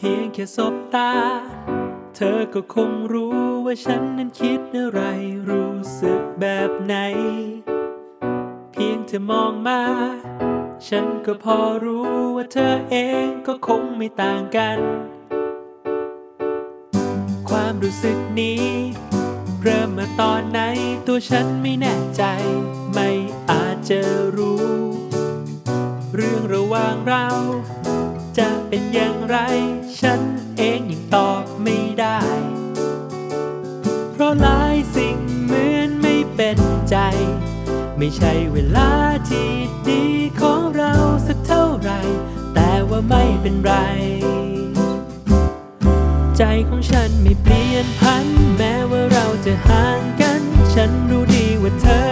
เพียงแค่สบตา เธอก็คงรู้ว่าฉันนั้นคิดอะไรรู้สึกแบบไหน เพียงเธอมองมา ฉันก็พอรู้ว่าเธอเองก็คงไม่ต่างกัน ความรู้สึกนี้ เริ่มมาตอนไหนตัวฉันไม่แน่ใจ ไม่อาจจะรู้ เรื่องระหว่างเรา จะเป็นอย่างไร ฉันเองยังตอบไม่ได้ เพราะหลายสิ่งเหมือนไม่เป็นใจ ไม่ใช่เวลาที่ดีของเราสักเท่าไหร่ แต่ว่าไม่เป็นไร ใจของฉันไม่เปลี่ยนพัน แม้ว่าเราจะห่างกัน ฉันรู้ดีว่าเธอ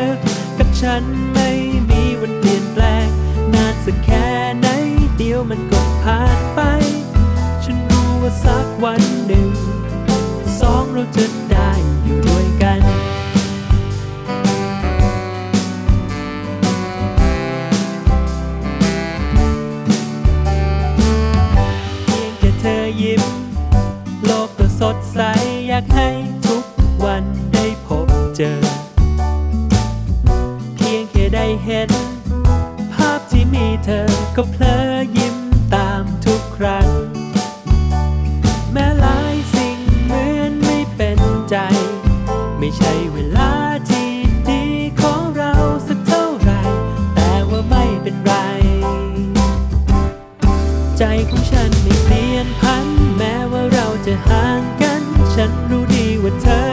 กับฉันไม่มีวันเปลี่ยนแปลง นานสักแค่ไหน ดียวมันก็ผ่านไป ฉันรู้ว่าสักวันหนึ่ง สองเราจะได้อยู่ด้วยกัน เพียงแค่เธอยิ้ม โลกก็สดใสอยากให้ทุกวันได้พบเจอ เพียงแค่ได้เห็น ที่มีเธอก็เพลอยิ้มตามทุกครั้ง แม้หลายสิ่งเหมือนไม่เป็นใจ ไม่ใช่เวลาที่ดีของเราสักเท่าไร แต่ว่าไม่เป็นไร ใจของฉันไม่เปลี่ยนพัน แม้ว่าเราจะห่างกัน ฉันรู้ดีว่าเธอ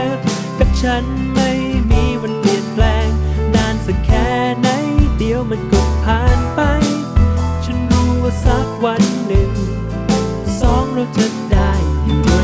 กับฉันไม่มีวันเปลี่ยนแปลง นานสักแค่ไหนเดียวมัน ผ่านไป ฉันรู้ว่าสักวันหนึ่ง สองเราจะได้อยู่ด้วย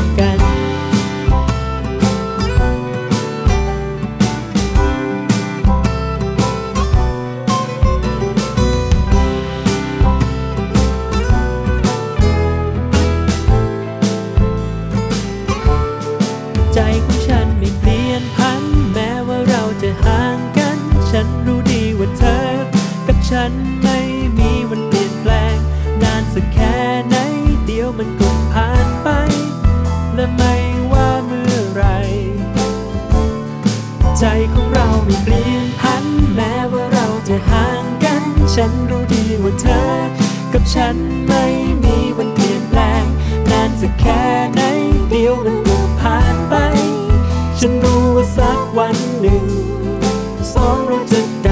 ใจของเราไม่เปลี่ยนพันแม้ว่าเราจะห่างกัน ฉันรู้ดีว่าเธอ กับฉันไม่มีวันเปลี่ยนแปลงนานสักแค่ไหนเดียวนั้นก็ผ่านไป ฉันรู้ว่าสักวันหนึ่ง สองเราจะได